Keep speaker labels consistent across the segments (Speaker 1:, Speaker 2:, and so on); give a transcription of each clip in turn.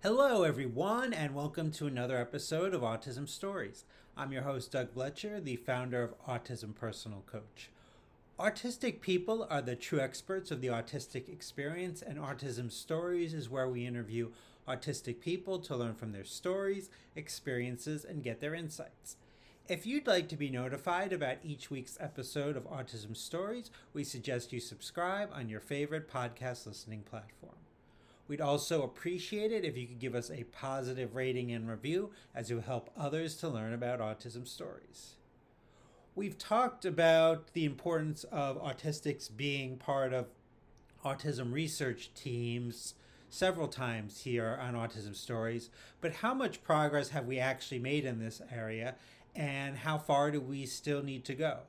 Speaker 1: Hello, everyone, and welcome to another episode of Autism Stories. I'm your host, Doug Blecher, the founder of Autism Personal Coach. Autistic people are the true experts of the autistic experience, and Autism Stories is where we interview autistic people to learn from their stories, experiences, and get their insights. If you'd like to be notified about each week's episode of Autism Stories, we suggest you subscribe on your favorite podcast listening platform. We'd also appreciate it if you could give us a positive rating and review, as it will help others to learn about autism stories. We've talked about the importance of autistics being part of autism research teams several times here on Autism Stories, but how much progress have we actually made in this area, and how far do we still need to go?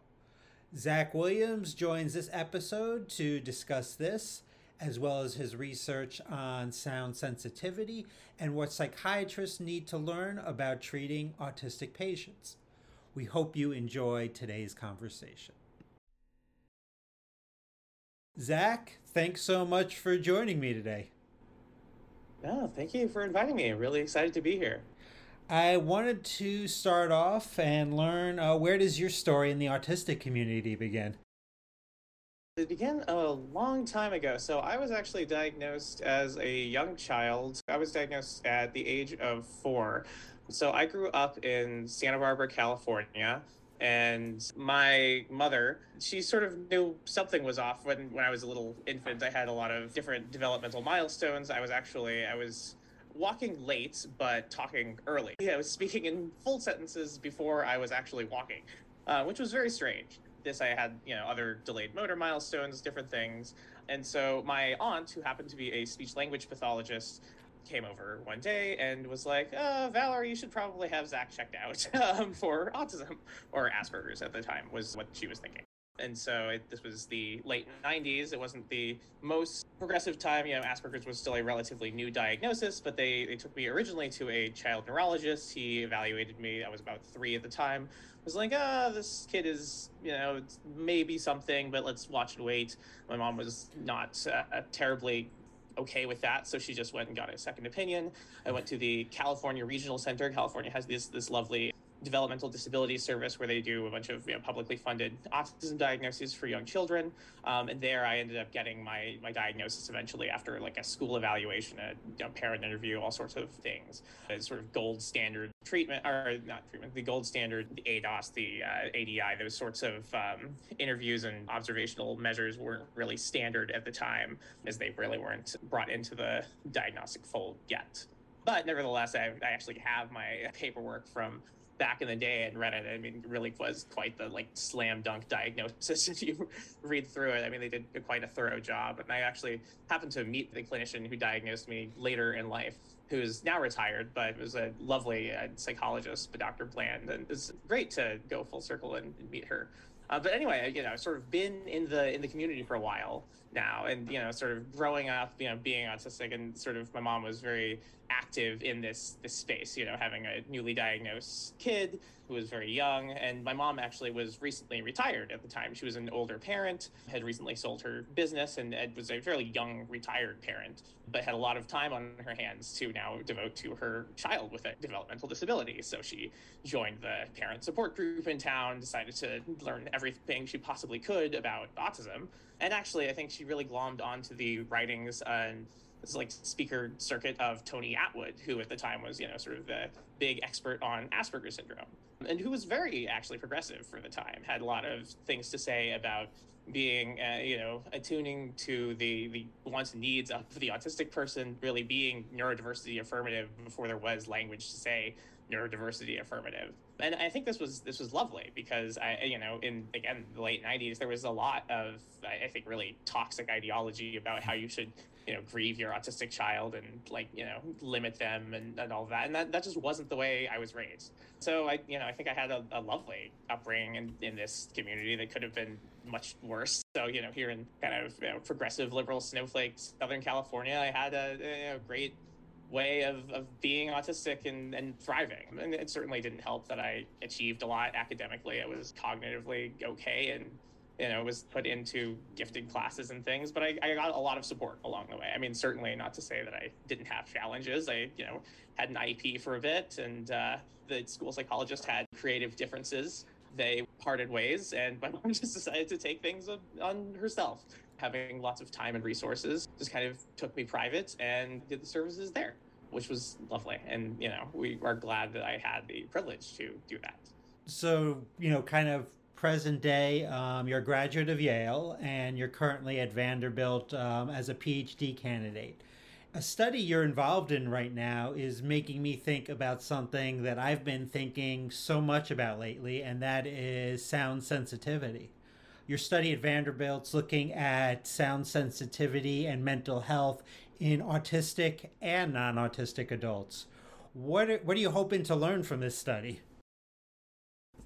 Speaker 1: Zach Williams joins this episode to discuss this as well as his research on sound sensitivity and what psychiatrists need to learn about treating autistic patients. We hope you enjoy today's conversation. Zach, thanks so much for joining me today.
Speaker 2: No, thank you for inviting me. I'm Really excited to be here.
Speaker 1: I wanted to start off and learn uh, where does your story in the autistic community begin?
Speaker 2: It began a long time ago. So I was actually diagnosed as a young child. I was diagnosed at the age of four. So I grew up in Santa Barbara, California. And my mother, she sort of knew something was off when, when I was a little infant. I had a lot of different developmental milestones. I was actually, I was walking late, but talking early. Yeah, I was speaking in full sentences before I was actually walking, uh, which was very strange this I had, you know, other delayed motor milestones, different things. And so my aunt, who happened to be a speech language pathologist, came over one day and was like, oh, Valerie, you should probably have Zach checked out um, for autism or Asperger's at the time, was what she was thinking. And so it, this was the late 90s. It wasn't the most progressive time. You know, Asperger's was still a relatively new diagnosis, but they, they took me originally to a child neurologist. He evaluated me. I was about three at the time was like, ah, oh, this kid is, you know, maybe something, but let's watch and wait. My mom was not uh, terribly okay with that, so she just went and got a second opinion. I went to the California Regional Center. California has this this lovely developmental disability service where they do a bunch of you know, publicly funded autism diagnoses for young children. Um, and there i ended up getting my my diagnosis eventually after like a school evaluation a parent interview all sorts of things. Sort of gold standard treatment or not treatment the gold standard the ADOS the uh, ADI those sorts of um, interviews and observational measures weren't really standard at the time as they really weren't brought into the diagnostic fold yet. But nevertheless, I, I, actually have my paperwork from back in the day and read it. I mean, really was quite the like slam dunk diagnosis if you read through it. I mean, they did quite a thorough job. And I actually happened to meet the clinician who diagnosed me later in life, who's now retired, but was a lovely uh, psychologist, Dr. Bland. And it's great to go full circle and, and meet her. Uh, but anyway, you know, sort of been in the in the community for a while now, and you know, sort of growing up, you know, being autistic, and sort of my mom was very active in this this space. You know, having a newly diagnosed kid who was very young, and my mom actually was recently retired at the time. She was an older parent, had recently sold her business, and was a fairly young retired parent, but had a lot of time on her hands to now devote to her child with a developmental disability. So she joined the parent support group in town, decided to learn everything she possibly could about autism, and actually, I think she really glommed onto the writings and this like speaker circuit of Tony Attwood, who at the time was, you know, sort of the big expert on Asperger's syndrome, and who was very actually progressive for the time, had a lot of things to say about being, uh, you know, attuning to the the wants and needs of the autistic person, really being neurodiversity affirmative before there was language to say neurodiversity affirmative. And I think this was this was lovely because I you know in again the late 90s there was a lot of I think really toxic ideology about how you should you know grieve your autistic child and like you know limit them and, and all that. And that, that just wasn't the way i was raised. So i you know i think i had a, a lovely upbringing in, in this community that could have been much worse. So you know here in kind of you know, progressive liberal snowflake southern california i had a, a great way of, of being autistic and, and thriving. And it certainly didn't help that I achieved a lot academically. I was cognitively okay and you know, was put into gifted classes and things, but I, I got a lot of support along the way. I mean, certainly not to say that I didn't have challenges. I, you know, had an IEP for a bit, and uh, the school psychologist had creative differences. They parted ways, and my mom just decided to take things on herself. Having lots of time and resources, just kind of took me private and did the services there, which was lovely. And, you know, we are glad that I had the privilege to do that.
Speaker 1: So, you know, kind of present day, um, you're a graduate of Yale and you're currently at Vanderbilt um, as a PhD candidate. A study you're involved in right now is making me think about something that I've been thinking so much about lately, and that is sound sensitivity. Your study at Vanderbilt's looking at sound sensitivity and mental health in autistic and non autistic adults. What are, what are you hoping to learn from this study?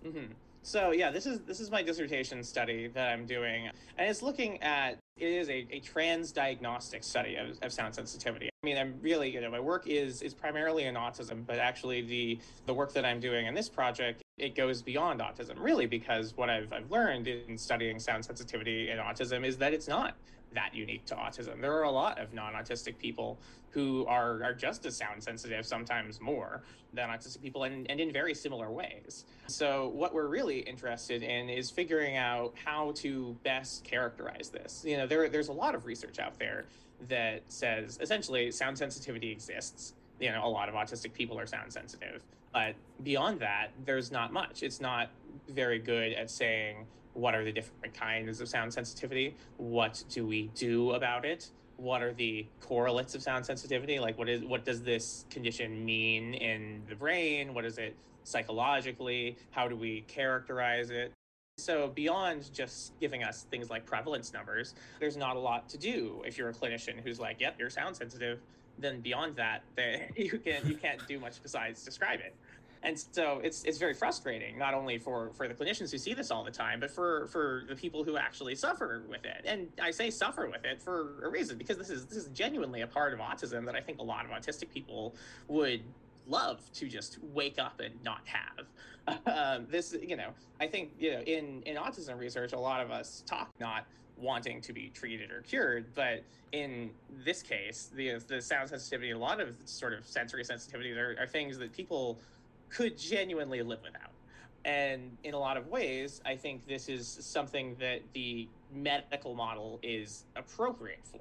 Speaker 2: Mm-hmm. So yeah, this is this is my dissertation study that I'm doing, and it's looking at it is a, a trans diagnostic study of, of sound sensitivity. I mean, I'm really you know my work is is primarily in autism, but actually the the work that I'm doing in this project it goes beyond autism really because what I've I've learned in studying sound sensitivity in autism is that it's not that unique to autism. There are a lot of non-autistic people who are, are just as sound sensitive, sometimes more than autistic people, and, and in very similar ways. So what we're really interested in is figuring out how to best characterize this. You know, there there's a lot of research out there that says essentially sound sensitivity exists. You know, a lot of autistic people are sound sensitive. But beyond that, there's not much. It's not very good at saying what are the different kinds of sound sensitivity? What do we do about it? What are the correlates of sound sensitivity? Like what is what does this condition mean in the brain? What is it psychologically? How do we characterize it? So beyond just giving us things like prevalence numbers there's not a lot to do. If you're a clinician who's like yep you're sound sensitive then beyond that you can you can't do much besides describe it and so it's it's very frustrating not only for for the clinicians who see this all the time but for for the people who actually suffer with it. And i say suffer with it for a reason because this is this is genuinely a part of autism that i think a lot of autistic people would love to just wake up and not have. Um, this you know i think you know in in autism research a lot of us talk not wanting to be treated or cured but in this case the the sound sensitivity a lot of sort of sensory sensitivities are, are things that people could genuinely live without. And in a lot of ways, I think this is something that the medical model is appropriate for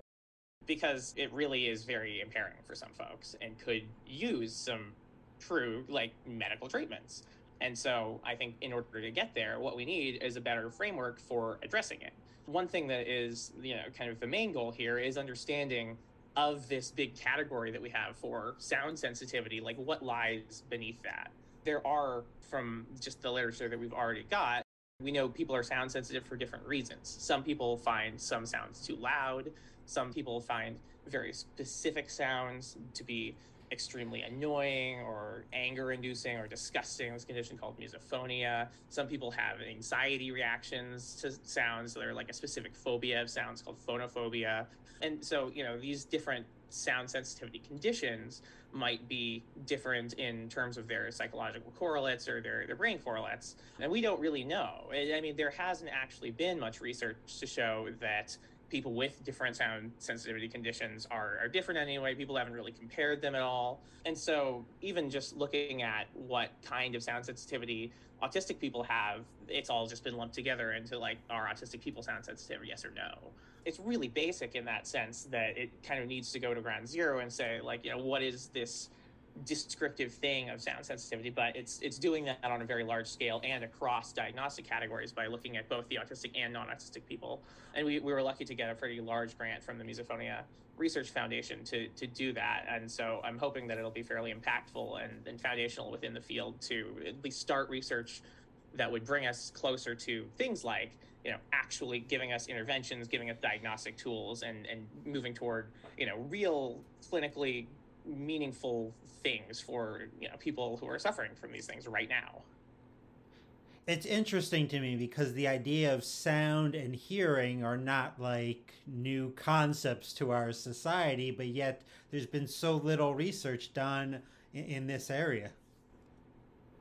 Speaker 2: because it really is very impairing for some folks and could use some true like medical treatments. And so I think in order to get there, what we need is a better framework for addressing it. One thing that is, you know, kind of the main goal here is understanding of this big category that we have for sound sensitivity, like what lies beneath that there are, from just the literature that we've already got, we know people are sound sensitive for different reasons. Some people find some sounds too loud. Some people find very specific sounds to be extremely annoying or anger inducing or disgusting. This condition called misophonia. Some people have anxiety reactions to sounds. They're like a specific phobia of sounds called phonophobia. And so, you know, these different sound sensitivity conditions might be different in terms of their psychological correlates or their, their brain correlates. And we don't really know. I mean, there hasn't actually been much research to show that people with different sound sensitivity conditions are, are different anyway. People haven't really compared them at all. And so, even just looking at what kind of sound sensitivity autistic people have, it's all just been lumped together into like, are autistic people sound sensitive, yes or no? It's really basic in that sense that it kind of needs to go to ground zero and say, like, you know, what is this descriptive thing of sound sensitivity, but it's it's doing that on a very large scale and across diagnostic categories by looking at both the autistic and non-autistic people. And we, we were lucky to get a pretty large grant from the Misophonia Research Foundation to to do that. And so I'm hoping that it'll be fairly impactful and, and foundational within the field to at least start research that would bring us closer to things like you know actually giving us interventions giving us diagnostic tools and and moving toward you know real clinically meaningful things for you know people who are suffering from these things right now.
Speaker 1: It's interesting to me because the idea of sound and hearing are not like new concepts to our society, but yet there's been so little research done in, in this area.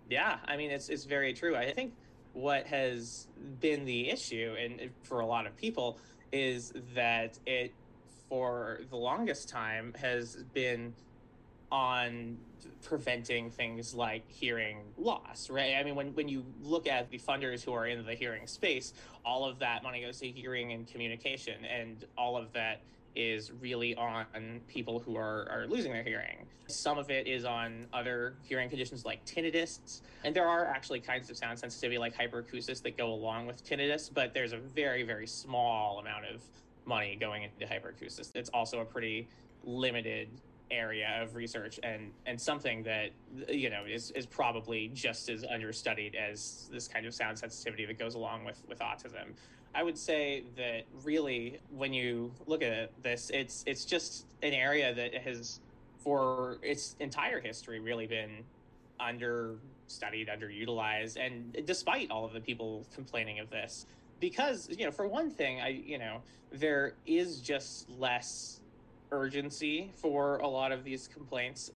Speaker 2: Yeah, I mean it's it's very true. I think what has been the issue, and for a lot of people, is that it, for the longest time, has been on preventing things like hearing loss, right? I mean, when, when you look at the funders who are in the hearing space, all of that money goes to hearing and communication, and all of that is really on people who are, are losing their hearing. Some of it is on other hearing conditions like tinnitus. And there are actually kinds of sound sensitivity like hyperacusis that go along with tinnitus, but there's a very, very small amount of money going into hyperacusis. It's also a pretty limited area of research and and something that you know is is probably just as understudied as this kind of sound sensitivity that goes along with with autism I would say that really, when you look at this, it's it's just an area that has, for its entire history, really been understudied, underutilized, and despite all of the people complaining of this, because you know, for one thing, I you know, there is just less urgency for a lot of these complaints.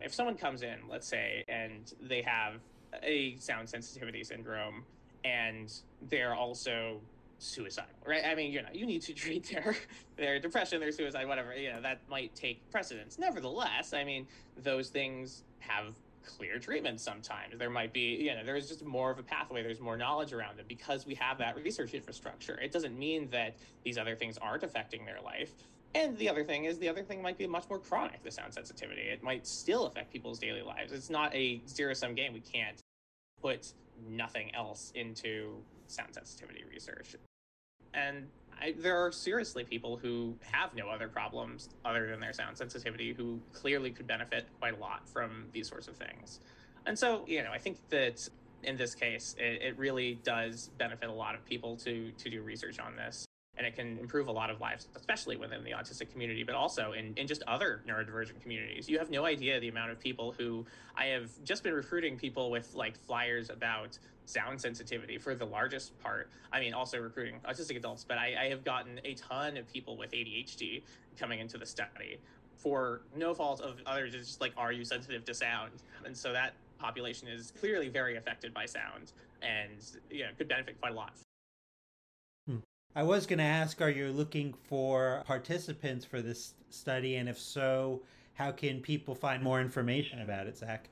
Speaker 2: If someone comes in, let's say, and they have a sound sensitivity syndrome, and they're also suicidal, right? I mean, you know, you need to treat their their depression, their suicide, whatever. You know, that might take precedence. Nevertheless, I mean, those things have clear treatment sometimes. There might be, you know, there's just more of a pathway, there's more knowledge around it because we have that research infrastructure. It doesn't mean that these other things aren't affecting their life. And the other thing is, the other thing might be much more chronic, the sound sensitivity. It might still affect people's daily lives. It's not a zero sum game. We can't put nothing else into sound sensitivity research and I, there are seriously people who have no other problems other than their sound sensitivity who clearly could benefit quite a lot from these sorts of things. And so, you know, I think that in this case, it, it really does benefit a lot of people to to do research on this and it can improve a lot of lives, especially within the autistic community, but also in, in just other neurodivergent communities. You have no idea the amount of people who I have just been recruiting people with like flyers about sound sensitivity for the largest part. I mean, also recruiting autistic adults, but I, I have gotten a ton of people with ADHD coming into the study for no fault of others. It's just like, are you sensitive to sound? And so that population is clearly very affected by sound and yeah, could benefit quite a lot hmm.
Speaker 1: I was going to ask Are you looking for participants for this study? And if so, how can people find more information about it, Zach?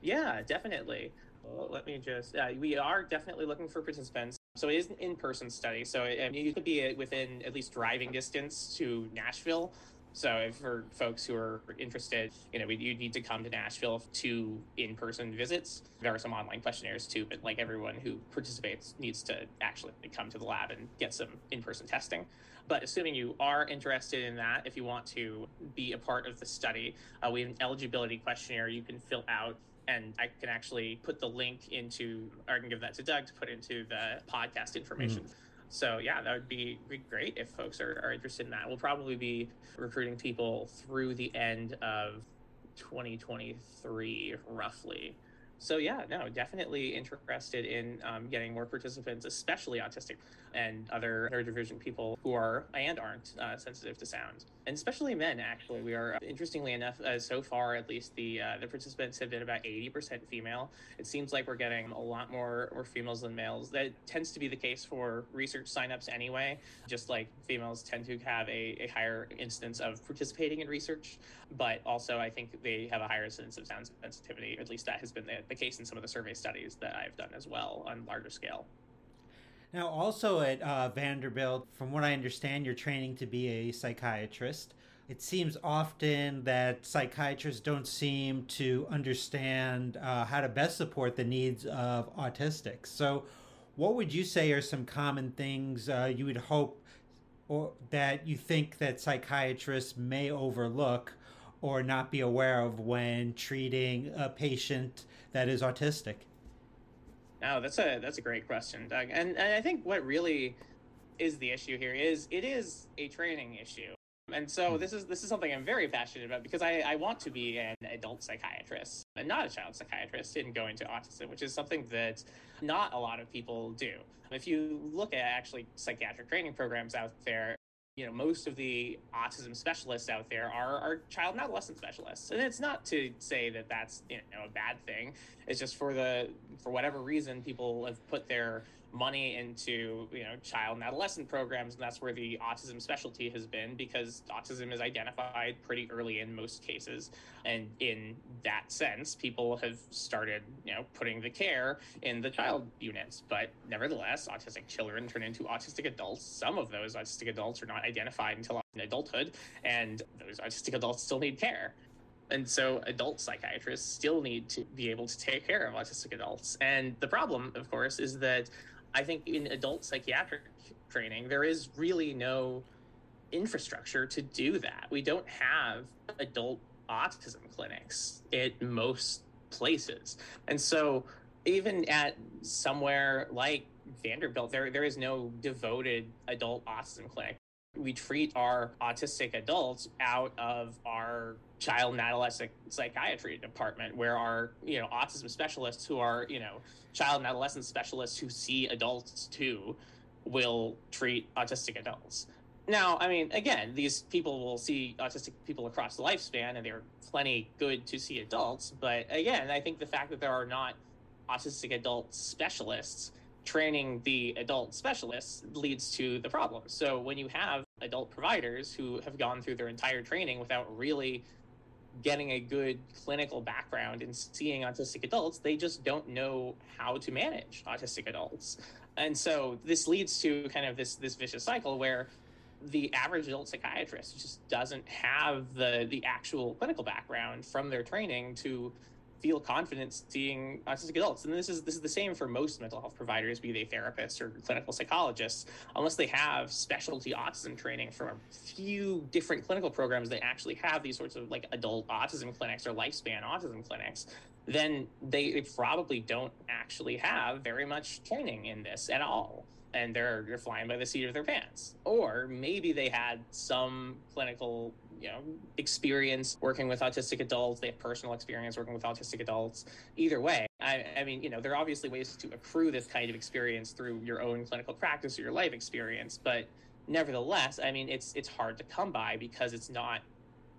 Speaker 2: Yeah, definitely. Well, let me just, uh, we are definitely looking for participants. So it is an in person study. So it, you could be within at least driving distance to Nashville. So for folks who are interested, you know, you need to come to Nashville to in-person visits. There are some online questionnaires too, but like everyone who participates needs to actually come to the lab and get some in-person testing. But assuming you are interested in that, if you want to be a part of the study, uh, we have an eligibility questionnaire you can fill out and I can actually put the link into, or I can give that to Doug to put into the podcast information. Mm-hmm. So yeah, that would be, be great if folks are, are interested in that. We'll probably be recruiting people through the end of 2023, roughly. So yeah, no, definitely interested in um, getting more participants, especially autistic and other neurodivergent people who are and aren't uh, sensitive to sound, and especially men. Actually, we are interestingly enough, uh, so far at least the uh, the participants have been about eighty percent female. It seems like we're getting a lot more more females than males. That tends to be the case for research signups anyway. Just like females tend to have a, a higher instance of participating in research, but also I think they have a higher incidence of sound sensitivity. At least that has been the, the case in some of the survey studies that I've done as well on larger scale.
Speaker 1: Now, also at uh, Vanderbilt, from what I understand, you're training to be a psychiatrist. It seems often that psychiatrists don't seem to understand uh, how to best support the needs of autistics. So, what would you say are some common things uh, you would hope or that you think that psychiatrists may overlook or not be aware of when treating a patient that is autistic?
Speaker 2: No, that's a that's a great question, Doug. And, and I think what really is the issue here is it is a training issue. And so hmm. this is this is something I'm very passionate about because I, I want to be an adult psychiatrist and not a child psychiatrist in going to autism, which is something that not a lot of people do. If you look at actually psychiatric training programs out there, you know most of the autism specialists out there are, are child and adolescent specialists. And it's not to say that that's you know a bad thing. It's just for the for whatever reason people have put their money into you know child and adolescent programs and that's where the autism specialty has been because autism is identified pretty early in most cases. And in that sense people have started you know putting the care in the child units. But nevertheless autistic children turn into autistic adults. Some of those autistic adults are not identified until adulthood and those autistic adults still need care. And so adult psychiatrists still need to be able to take care of autistic adults. And the problem, of course, is that I think in adult psychiatric training, there is really no infrastructure to do that. We don't have adult autism clinics at most places. And so even at somewhere like Vanderbilt, there there is no devoted adult autism clinic. We treat our autistic adults out of our child and adolescent psychiatry department where our you know autism specialists who are you know child and adolescent specialists who see adults too will treat autistic adults. Now i mean again these people will see autistic people across the lifespan and they're plenty good to see adults but again i think the fact that there are not autistic adult specialists training the adult specialists leads to the problem so when you have adult providers who have gone through their entire training without really getting a good clinical background in seeing autistic adults, they just don't know how to manage autistic adults. And so this leads to kind of this this vicious cycle where the average adult psychiatrist just doesn't have the the actual clinical background from their training to feel confident seeing autistic adults. And this is this is the same for most mental health providers, be they therapists or clinical psychologists, unless they have specialty autism training from a few different clinical programs that actually have these sorts of like adult autism clinics or lifespan autism clinics, then they probably don't actually have very much training in this at all and they're they're flying by the seat of their pants or maybe they had some clinical you know experience working with autistic adults. They have personal experience working with autistic adults. Either way I, I, mean you know there are obviously ways to accrue this kind of experience through your own clinical practice or your life experience but nevertheless i mean it's it's hard to come by because it's not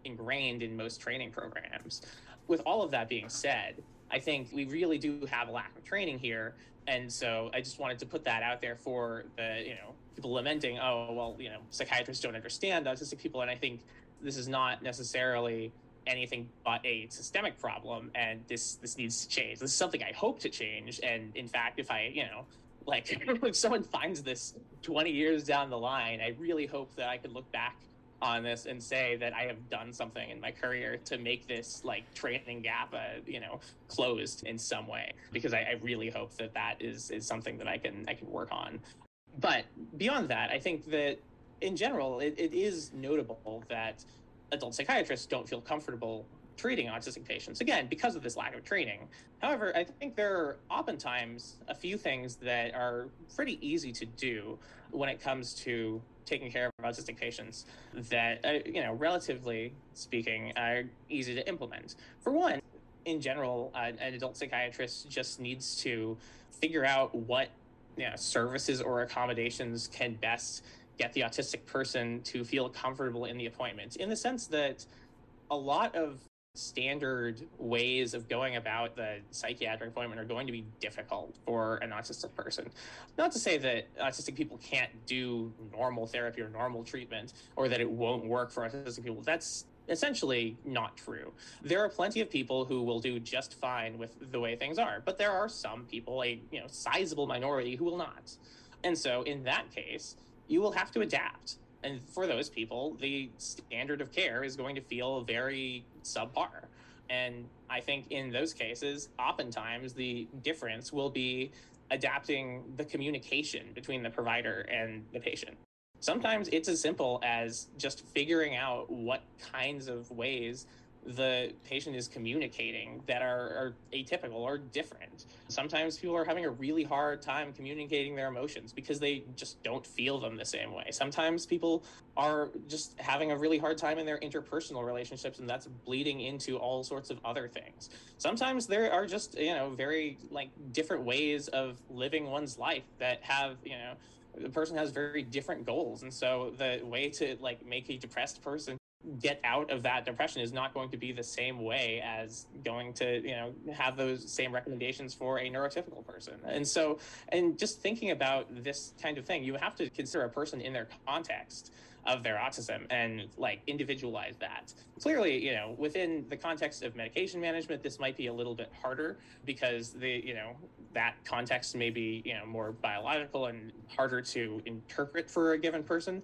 Speaker 2: ingrained in most training programs. With all of that being said i think we really do have a lack of training here. And so i just wanted to put that out there for the you know people lamenting oh well you know psychiatrists don't understand autistic people. And i think this is not necessarily anything but a systemic problem and this this needs to change. This is something i hope to change and in fact if i you know like if someone finds this 20 years down the line i really hope that i could look back on this and say that i have done something in my career to make this like training gap uh, you know closed in some way because I, I really hope that that is is something that i can i can work on. But beyond that i think that in general, it, it is notable that adult psychiatrists don't feel comfortable treating autistic patients again because of this lack of training. However, I think there are oftentimes a few things that are pretty easy to do when it comes to taking care of autistic patients that, uh, you know, relatively speaking, are easy to implement. For one, in general, uh, an adult psychiatrist just needs to figure out what you know, services or accommodations can best get the autistic person to feel comfortable in the appointment in the sense that a lot of standard ways of going about the psychiatric appointment are going to be difficult for an autistic person. Not to say that autistic people can't do normal therapy or normal treatment or that it won't work for autistic people. That's essentially not true. There are plenty of people who will do just fine with the way things are, but there are some people, a you know sizable minority, who will not. And so in that case, you will have to adapt. And for those people, the standard of care is going to feel very subpar. And I think in those cases, oftentimes the difference will be adapting the communication between the provider and the patient. Sometimes it's as simple as just figuring out what kinds of ways the patient is communicating that are, are, atypical or different. Sometimes people are having a really hard time communicating their emotions because they just don't feel them the same way. Sometimes people are just having a really hard time in their interpersonal relationships and that's bleeding into all sorts of other things. Sometimes there are just, you know, very like different ways of living one's life that have, you know, the person has very different goals and so the way to like make a depressed person get out of that depression is not going to be the same way as going to you know have those same recommendations for a neurotypical person and so and just thinking about this kind of thing you have to consider a person in their context of their autism and like individualize that. Clearly, you know, within the context of medication management, this might be a little bit harder because the, you know, that context may be, you know, more biological and harder to interpret for a given person.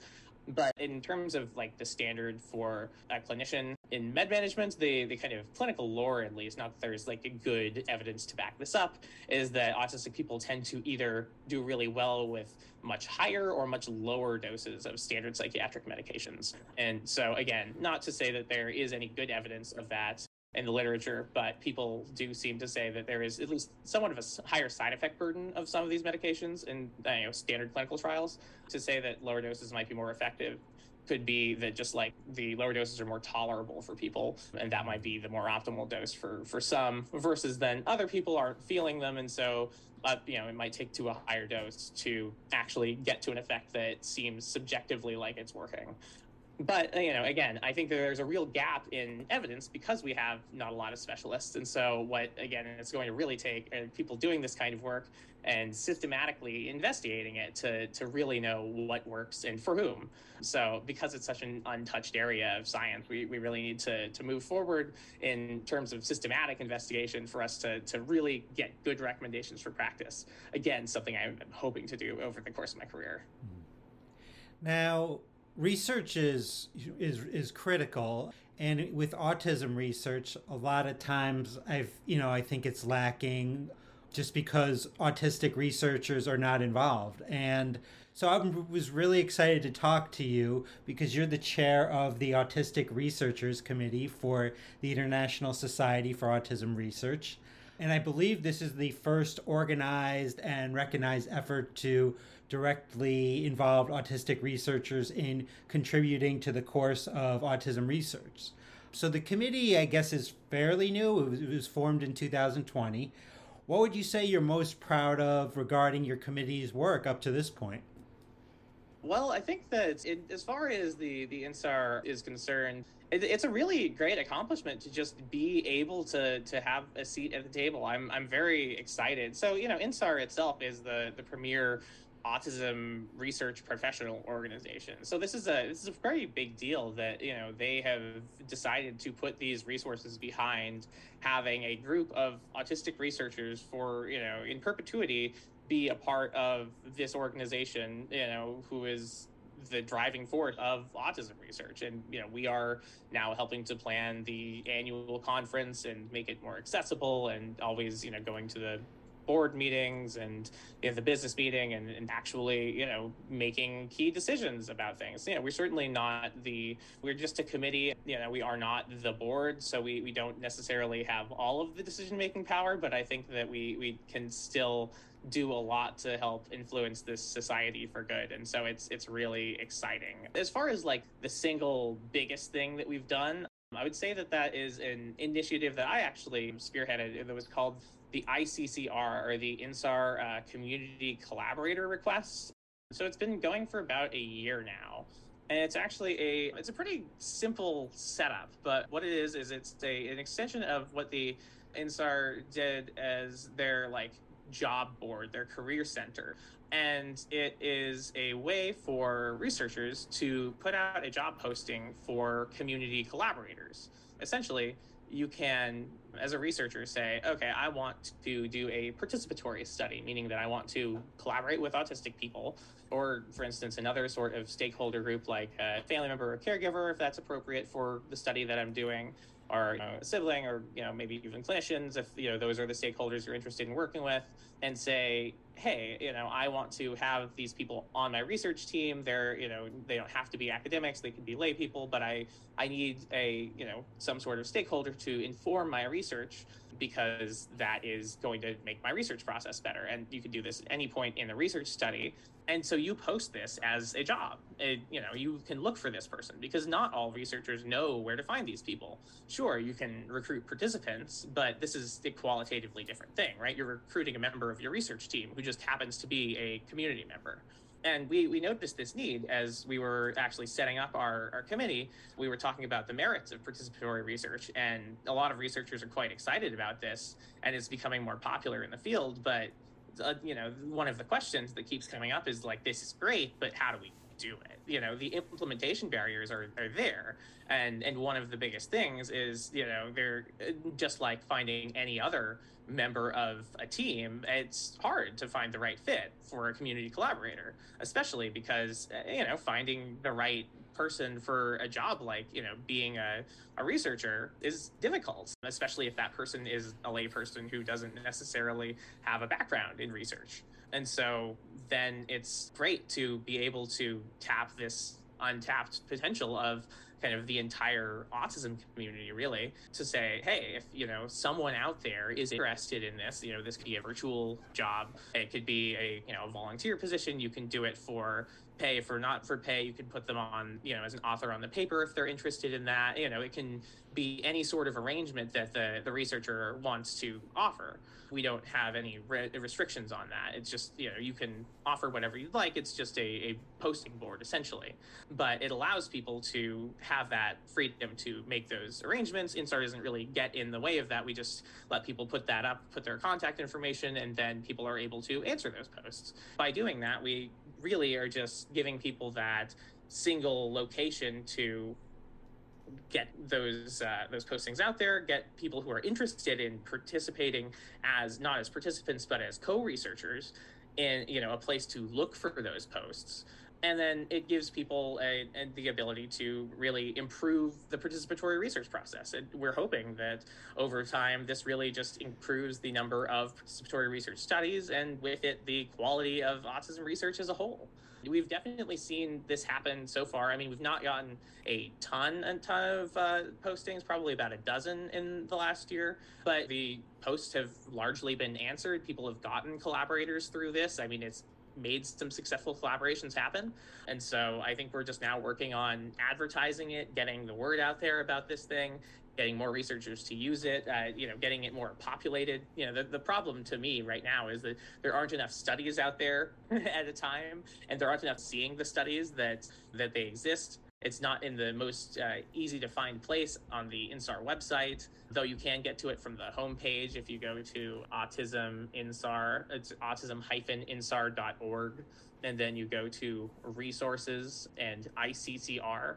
Speaker 2: But in terms of like the standard for a clinician in med management, the, the kind of clinical lore, at least, not that there's like a good evidence to back this up, is that autistic people tend to either do really well with much higher or much lower doses of standard psychiatric medications. And so, again, not to say that there is any good evidence of that in the literature, but people do seem to say that there is at least somewhat of a higher side effect burden of some of these medications in you know, standard clinical trials. To say that lower doses might be more effective could be that just like the lower doses are more tolerable for people and that might be the more optimal dose for for some versus then other people aren't feeling them and so uh, you know it might take to a higher dose to actually get to an effect that seems subjectively like it's working but you know again i think there's a real gap in evidence because we have not a lot of specialists. And so what again it's going to really take uh, people doing this kind of work and systematically investigating it to to really know what works and for whom. So because it's such an untouched area of science we, we really need to to move forward in terms of systematic investigation for us to to really get good recommendations for practice. Again something i'm hoping to do over the course of my career.
Speaker 1: Now research is is is critical. And with autism research a lot of times i've you know i think it's lacking just because autistic researchers are not involved. And so i was really excited to talk to you because you're the chair of the autistic researchers committee for the international society for autism research. And i believe this is the first organized and recognized effort to directly involved autistic researchers in contributing to the course of autism research. So the committee, I guess, is fairly new. It was, it was, formed in 2020. What would you say you're most proud of regarding your committee's work up to this point?
Speaker 2: Well, I think that it, as far as the the INSAR is concerned, it, it's a really great accomplishment to just be able to to have a seat at the table. I'm I'm very excited. So you know, INSAR itself is the the premier autism research professional organization. So this is a this is a very big deal that you know they have decided to put these resources behind having a group of autistic researchers for you know in perpetuity be a part of this organization you know who is the driving force of autism research and you know we are now helping to plan the annual conference and make it more accessible and always you know going to the board meetings and you know, the business meeting and, and actually you know making key decisions about things. You know we're certainly not the we're just a committee. You know we are not the board so we, we don't necessarily have all of the decision making power but i think that we we can still do a lot to help influence this society for good. And so it's it's really exciting. As far as like the single biggest thing that we've done I would say that that is an initiative that I actually spearheaded. That was called the ICCR or the INSAR uh, Community Collaborator Request. So it's been going for about a year now. And it's actually a it's a pretty simple setup, but what it is is it's a an extension of what the INSAR did as their like job board, their career center. And it is a way for researchers to put out a job posting for community collaborators. Essentially, you can, as a researcher, say, okay, I want to do a participatory study, meaning that I want to collaborate with autistic people, or for instance, another sort of stakeholder group like a family member or caregiver, if that's appropriate for the study that I'm doing, you know, a sibling, or you know, maybe even clinicians, if you know those are the stakeholders you're interested in working with, and say, hey, you know, I want to have these people on my research team. They're, you know, they don't have to be academics, they can be lay people, but I, I need a, you know, some sort of stakeholder to inform my research because that is going to make my research process better. And you can do this at any point in the research study. And so you post this as a job. It, you know, you can look for this person because not all researchers know where to find these people. Sure, you can recruit participants, but this is a qualitatively different thing, right? You're recruiting a member of your research team who just happens to be a community member. And we, we noticed this need as we were actually setting up our, our committee. We were talking about the merits of participatory research, and a lot of researchers are quite excited about this, and it's becoming more popular in the field. But, uh, you know, one of the questions that keeps coming up is like, this is great, but how do we do it? You know, the implementation barriers are, are there. And, and one of the biggest things is, you know, they're uh, just like finding any other member of a team, it's hard to find the right fit for a community collaborator, especially because, uh, you know, finding the right person for a job like, you know, being a, a researcher is difficult, especially if that person is a layperson who doesn't necessarily have a background in research. And so then it's great to be able to tap this untapped potential of kind of the entire autism community really to say hey if you know someone out there is interested in this you know this could be a virtual job. It could be a you know a volunteer position. You can do it for pay. For not for pay you can put them on you know as an author on the paper if they're interested in that. You know it can be any sort of arrangement that the the researcher wants to offer. We don't have any re- restrictions on that. It's just you know you can offer whatever you'd like. It's just a, a posting board essentially. But it allows people to have that freedom to make those arrangements. INSAR doesn't really get in the way of that. We just let people put that up put their contact information and then people are able to answer those posts. By doing that we really are just giving people that single location to get those uh, those postings out there, get people who are interested in participating as not as participants but as co-researchers in you know a place to look for those posts. And then it gives people a, a, the ability to really improve the participatory research process. And we're hoping that over time, this really just improves the number of participatory research studies and with it, the quality of autism research as a whole we've definitely seen this happen so far. I mean, we've not gotten a ton, a ton of uh, postings, probably about a dozen in the last year, but the posts have largely been answered. People have gotten collaborators through this. I mean, it's made some successful collaborations happen. And so I think we're just now working on advertising it, getting the word out there about this thing, getting more researchers to use it, uh, you know, getting it more populated. You know, the, the problem to me right now is that there aren't enough studies out there at a time, and there aren't enough seeing the studies that that they exist. It's not in the most uh, easy to find place on the INSAR website, though you can get to it from the homepage if you go to Autism INSAR, it's autism-insar.org, and then you go to resources and ICCR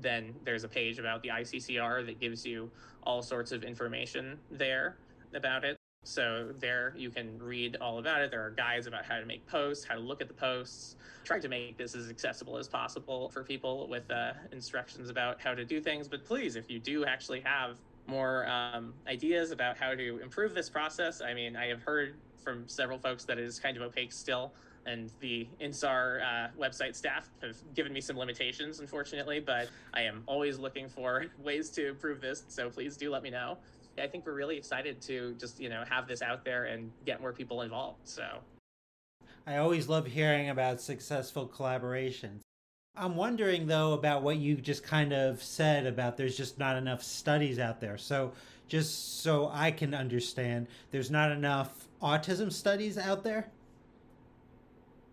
Speaker 2: then there's a page about the ICCR that gives you all sorts of information there about it. So there you can read all about it. There are guides about how to make posts, how to look at the posts. Trying to make this as accessible as possible for people with uh, instructions about how to do things. But please, if you do actually have more um, ideas about how to improve this process, I mean, I have heard from several folks that it is kind of opaque still and the INSAR uh, website staff have given me some limitations, unfortunately, but I am always looking for ways to improve this. So please do let me know. I think we're really excited to just, you know, have this out there and get more people involved. So
Speaker 1: I always love hearing about successful collaborations. I'm wondering though about what you just kind of said about there's just not enough studies out there. So just so I can understand, there's not enough autism studies out there?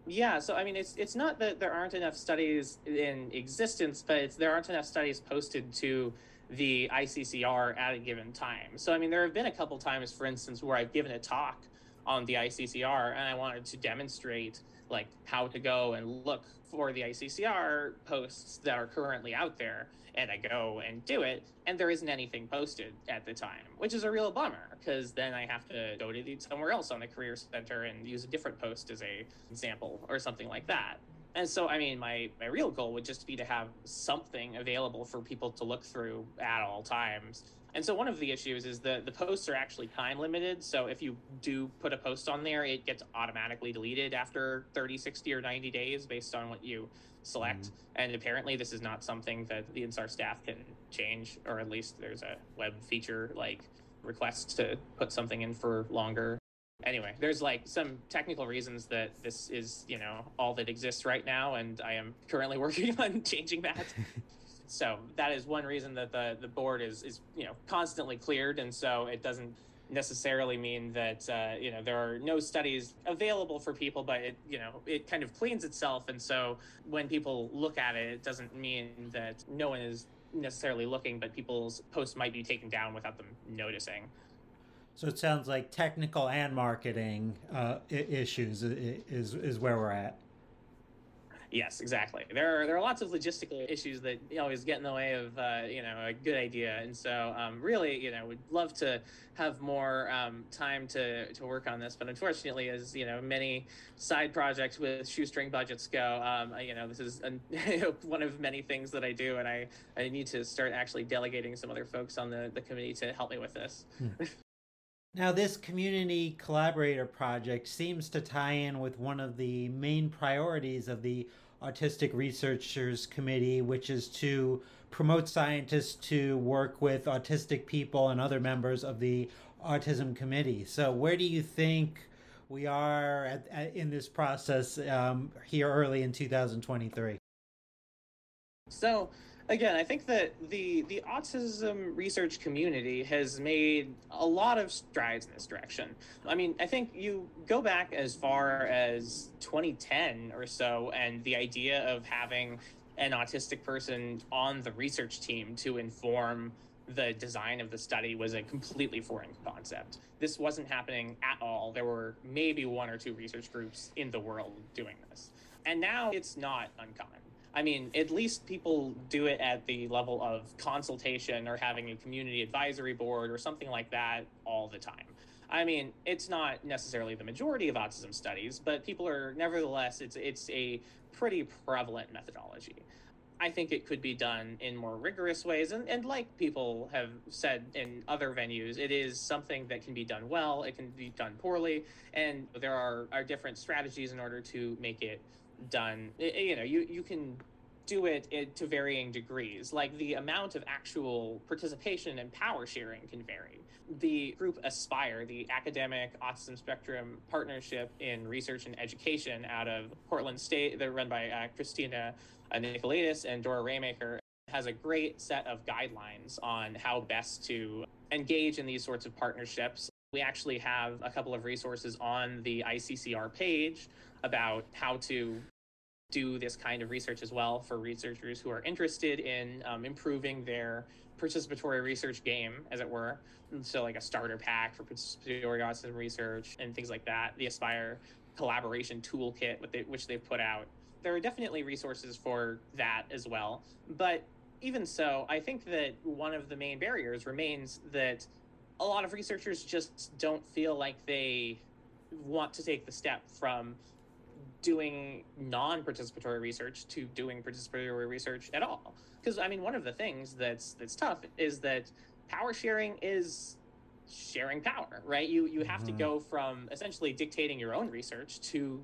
Speaker 2: Yeah, so I mean, it's it's not that there aren't enough studies in existence, but it's there aren't enough studies posted to the ICCR at a given time. So I mean, there have been a couple times, for instance, where I've given a talk on the ICCR and I wanted to demonstrate like how to go and look for the ICCR posts that are currently out there and I go and do it, and there isn't anything posted at the time, which is a real bummer because then I have to go to somewhere else on the Career Center and use a different post as a example or something like that. And so, I mean, my, my real goal would just be to have something available for people to look through at all times. And so, one of the issues is that the posts are actually time limited. So, if you do put a post on there, it gets automatically deleted after 30, 60, or 90 days based on what you select. Mm-hmm. And apparently, this is not something that the INSAR staff can change, or at least there's a web feature like request to put something in for longer. Anyway, there's like some technical reasons that this is, you know, all that exists right now, and I am currently working on changing that. so that is one reason that the the board is is you know constantly cleared, and so it doesn't necessarily mean that uh, you know there are no studies available for people, but it you know it kind of cleans itself, and so when people look at it, it doesn't mean that no one is necessarily looking, but people's posts might be taken down without them noticing.
Speaker 1: So it sounds like technical and marketing uh, issues is is where we're at.
Speaker 2: Yes, exactly. There are there are lots of logistical issues that always get in the way of uh, you know a good idea, and so um, really you know would love to have more um, time to to work on this, but unfortunately, as you know many side projects with shoestring budgets go, um, you know this is one of many things that I do, and I I need to start actually delegating some other folks on the the committee to help me with this. Hmm.
Speaker 1: Now, this community collaborator project seems to tie in with one of the main priorities of the Autistic Researchers Committee, which is to promote scientists to work with autistic people and other members of the Autism Committee. So, where do you think we are at, at, in this process um, here early in 2023?
Speaker 2: So, again, I think that the the autism research community has made a lot of strides in this direction. I mean, I think you go back as far as 2010 or so, and the idea of having an autistic person on the research team to inform the design of the study was a completely foreign concept. This wasn't happening at all. There were maybe one or two research groups in the world doing this. And now it's not uncommon. I mean, at least people do it at the level of consultation or having a community advisory board or something like that all the time. I mean, it's not necessarily the majority of autism studies, but people are nevertheless it's it's a pretty prevalent methodology. I think it could be done in more rigorous ways. And, and like people have said in other venues, it is something that can be done well, it can be done poorly, and there are, are different strategies in order to make it done you know you you can do it, to varying degrees. Like the amount of actual participation and power sharing can vary. The group AASPIRE the academic autism spectrum partnership in research and education out of portland state they're run by uh, christina uh, Nicolaidis and dora raymaker has a great set of guidelines on how best to engage in these sorts of partnerships. We actually have a couple of resources on the ICCR page about how to do this kind of research as well for researchers who are interested in um, improving their participatory research game, as it were. And so, like a starter pack for participatory autism research and things like that. The AASPIRE collaboration toolkit, which they've put out. There are definitely resources for that as well. But even so, I think that one of the main barriers remains that a lot of researchers just don't feel like they want to take the step from doing non-participatory research to doing participatory research at all because i mean one of the things that's that's tough is that power sharing is sharing power right you you have mm-hmm. to go from essentially dictating your own research to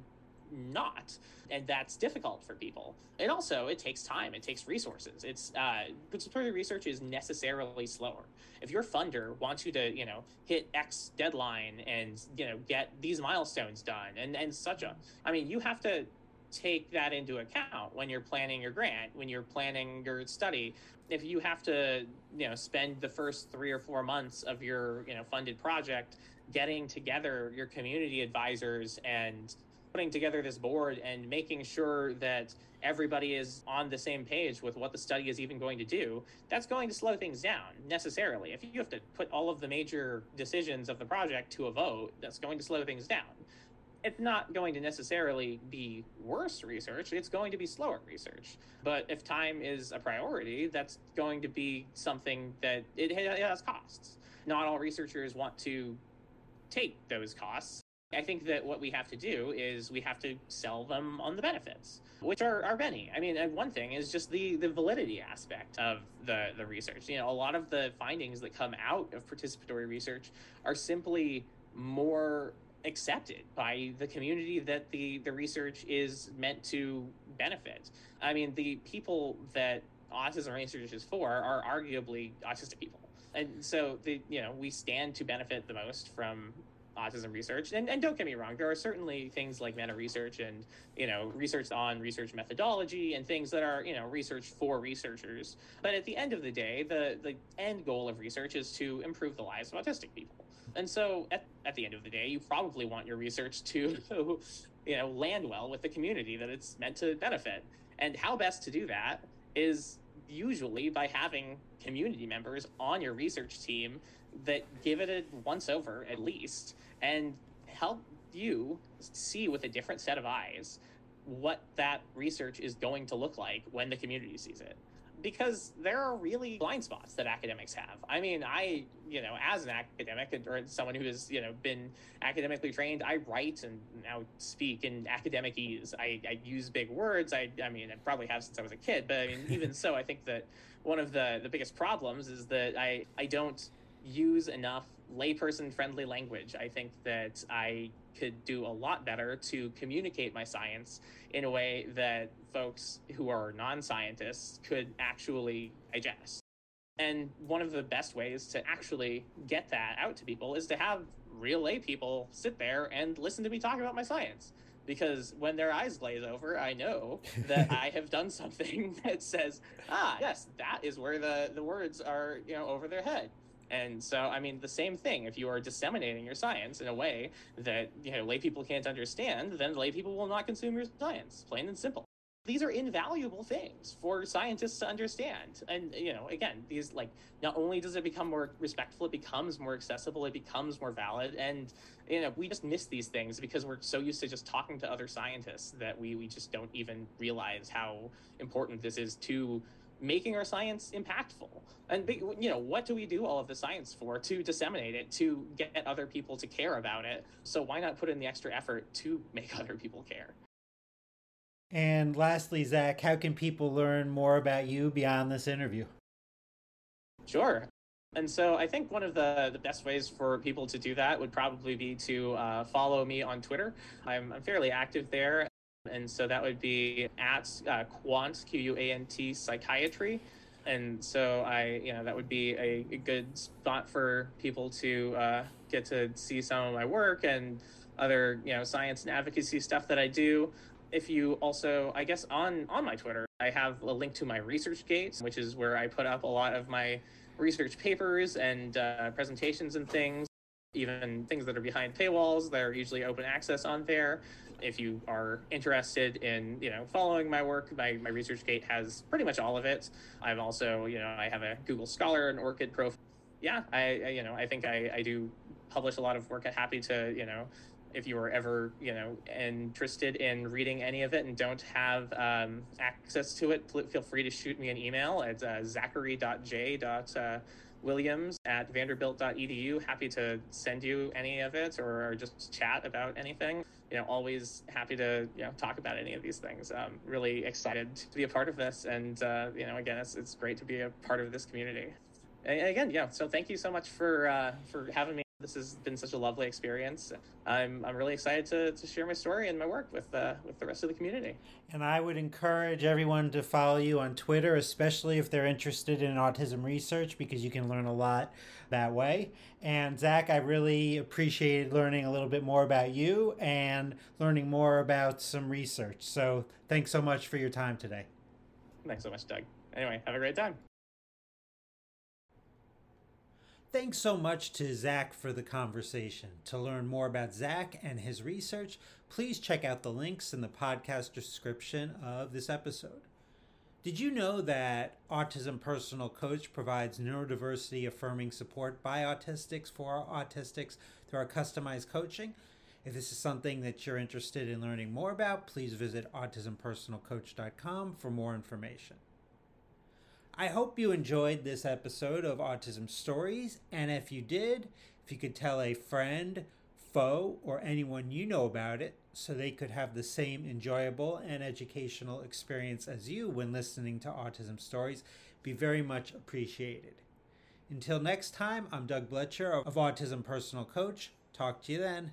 Speaker 2: not. And that's difficult for people. It also it takes time. It takes resources. It's uh participatory research is necessarily slower. If your funder wants you to you know hit x deadline and you know get these milestones done and and such a i mean you have to take that into account when you're planning your grant when you're planning your study. If you have to you know spend the first three or four months of your you know funded project getting together your community advisors and putting together this board and making sure that everybody is on the same page with what the study is even going to do, that's going to slow things down necessarily. If you have to put all of the major decisions of the project to a vote, that's going to slow things down. It's not going to necessarily be worse research, it's going to be slower research. But if time is a priority, that's going to be something that it has costs. Not all researchers want to take those costs I think that what we have to do is we have to sell them on the benefits, which are, are many. I mean, one thing is just the, the validity aspect of the, the research. You know, a lot of the findings that come out of participatory research are simply more accepted by the community that the, the research is meant to benefit. I mean, the people that autism research is for are arguably autistic people. And so the you know, we stand to benefit the most from autism research. And, and don't get me wrong, there are certainly things like meta research and, you know, research on research methodology and things that are, you know, research for researchers. But at the end of the day, the, the end goal of research is to improve the lives of autistic people. And so at, at the end of the day, you probably want your research to, you know, land well with the community that it's meant to benefit. And how best to do that is usually by having community members on your research team that give it a once over at least and help you see with a different set of eyes what that research is going to look like when the community sees it because there are really blind spots that academics have. I mean, I, you know, as an academic or someone who has, you know, been academically trained, I write and now speak in academic ease. I, I use big words. I, I mean, I probably have since I was a kid, but I mean, even so, I think that one of the, the biggest problems is that I, I don't use enough layperson friendly language. I think that I could do a lot better to communicate my science in a way that folks who are non scientists could actually digest. And one of the best ways to actually get that out to people is to have real lay people sit there and listen to me talk about my science. Because when their eyes glaze over, I know that I have done something that says, ah, yes, that is where the, the words are, you know, over their head. And so, I mean, the same thing. If you are disseminating your science in a way that you know lay people can't understand, then lay people will not consume your science. Plain and simple. These are invaluable things for scientists to understand. And you know, again, these like not only does it become more respectful, it becomes more accessible, it becomes more valid. And you know, we just miss these things because we're so used to just talking to other scientists that we we just don't even realize how important this is to making our science impactful. And you know, what do we do all of the science for? To disseminate it, to get other people to care about it. So why not put in the extra effort to make other people care?
Speaker 1: And lastly, Zach, how can people learn more about you beyond this interview?
Speaker 2: Sure. And so I think one of the, the best ways for people to do that would probably be to uh, follow me on Twitter. I'm, I'm fairly active there. And so that would be at uh, Quant, Q U A N T Psychiatry. And so I, you know, that would be a, a good spot for people to uh, get to see some of my work and other, you know, science and advocacy stuff that I do. If you also, I guess on on my Twitter, I have a link to my research ResearchGate, which is where I put up a lot of my research papers and uh, presentations and things, even things that are behind paywalls. They're usually open access on there if you are interested in you know following my work my, my ResearchGate has pretty much all of it i've also you know i have a google scholar and ORCID profile yeah I, I, you know i think I, I do publish a lot of work i'm happy to you know if you are ever you know interested in reading any of it and don't have um, access to it feel free to shoot me an email at uh, zachary.j. Uh, williams at vanderbilt.edu happy to send you any of it or, just chat about anything you know, always happy to you know talk about any of these things. Um, really excited to be a part of this, and uh, you know, again, it's it's great to be a part of this community. And again, yeah. So thank you so much for uh, for having me. This has been such a lovely experience. I'm, I'm really excited to, to share my story and my work with uh, with the rest of the community.
Speaker 1: And I would encourage everyone to follow you on Twitter, especially if they're interested in autism research, because you can learn a lot that way. And Zach, I really appreciated learning a little bit more about you and learning more about some research. So thanks so much for your time today.
Speaker 2: Thanks so much, Doug. Anyway, have a great time.
Speaker 1: Thanks so much to Zach for the conversation. To learn more about Zach and his research, please check out the links in the podcast description of this episode. Did you know that Autism Personal Coach provides neurodiversity affirming support by autistics for autistics through our customized coaching? If this is something that you're interested in learning more about, please visit autismpersonalcoach.com for more information. I hope you enjoyed this episode of Autism Stories, and if you did, if you could tell a friend, foe, or anyone you know about it so they could have the same enjoyable and educational experience as you when listening to Autism Stories, be very much appreciated. Until next time, I'm Doug Blecher of Autism Personal Coach. Talk to you then.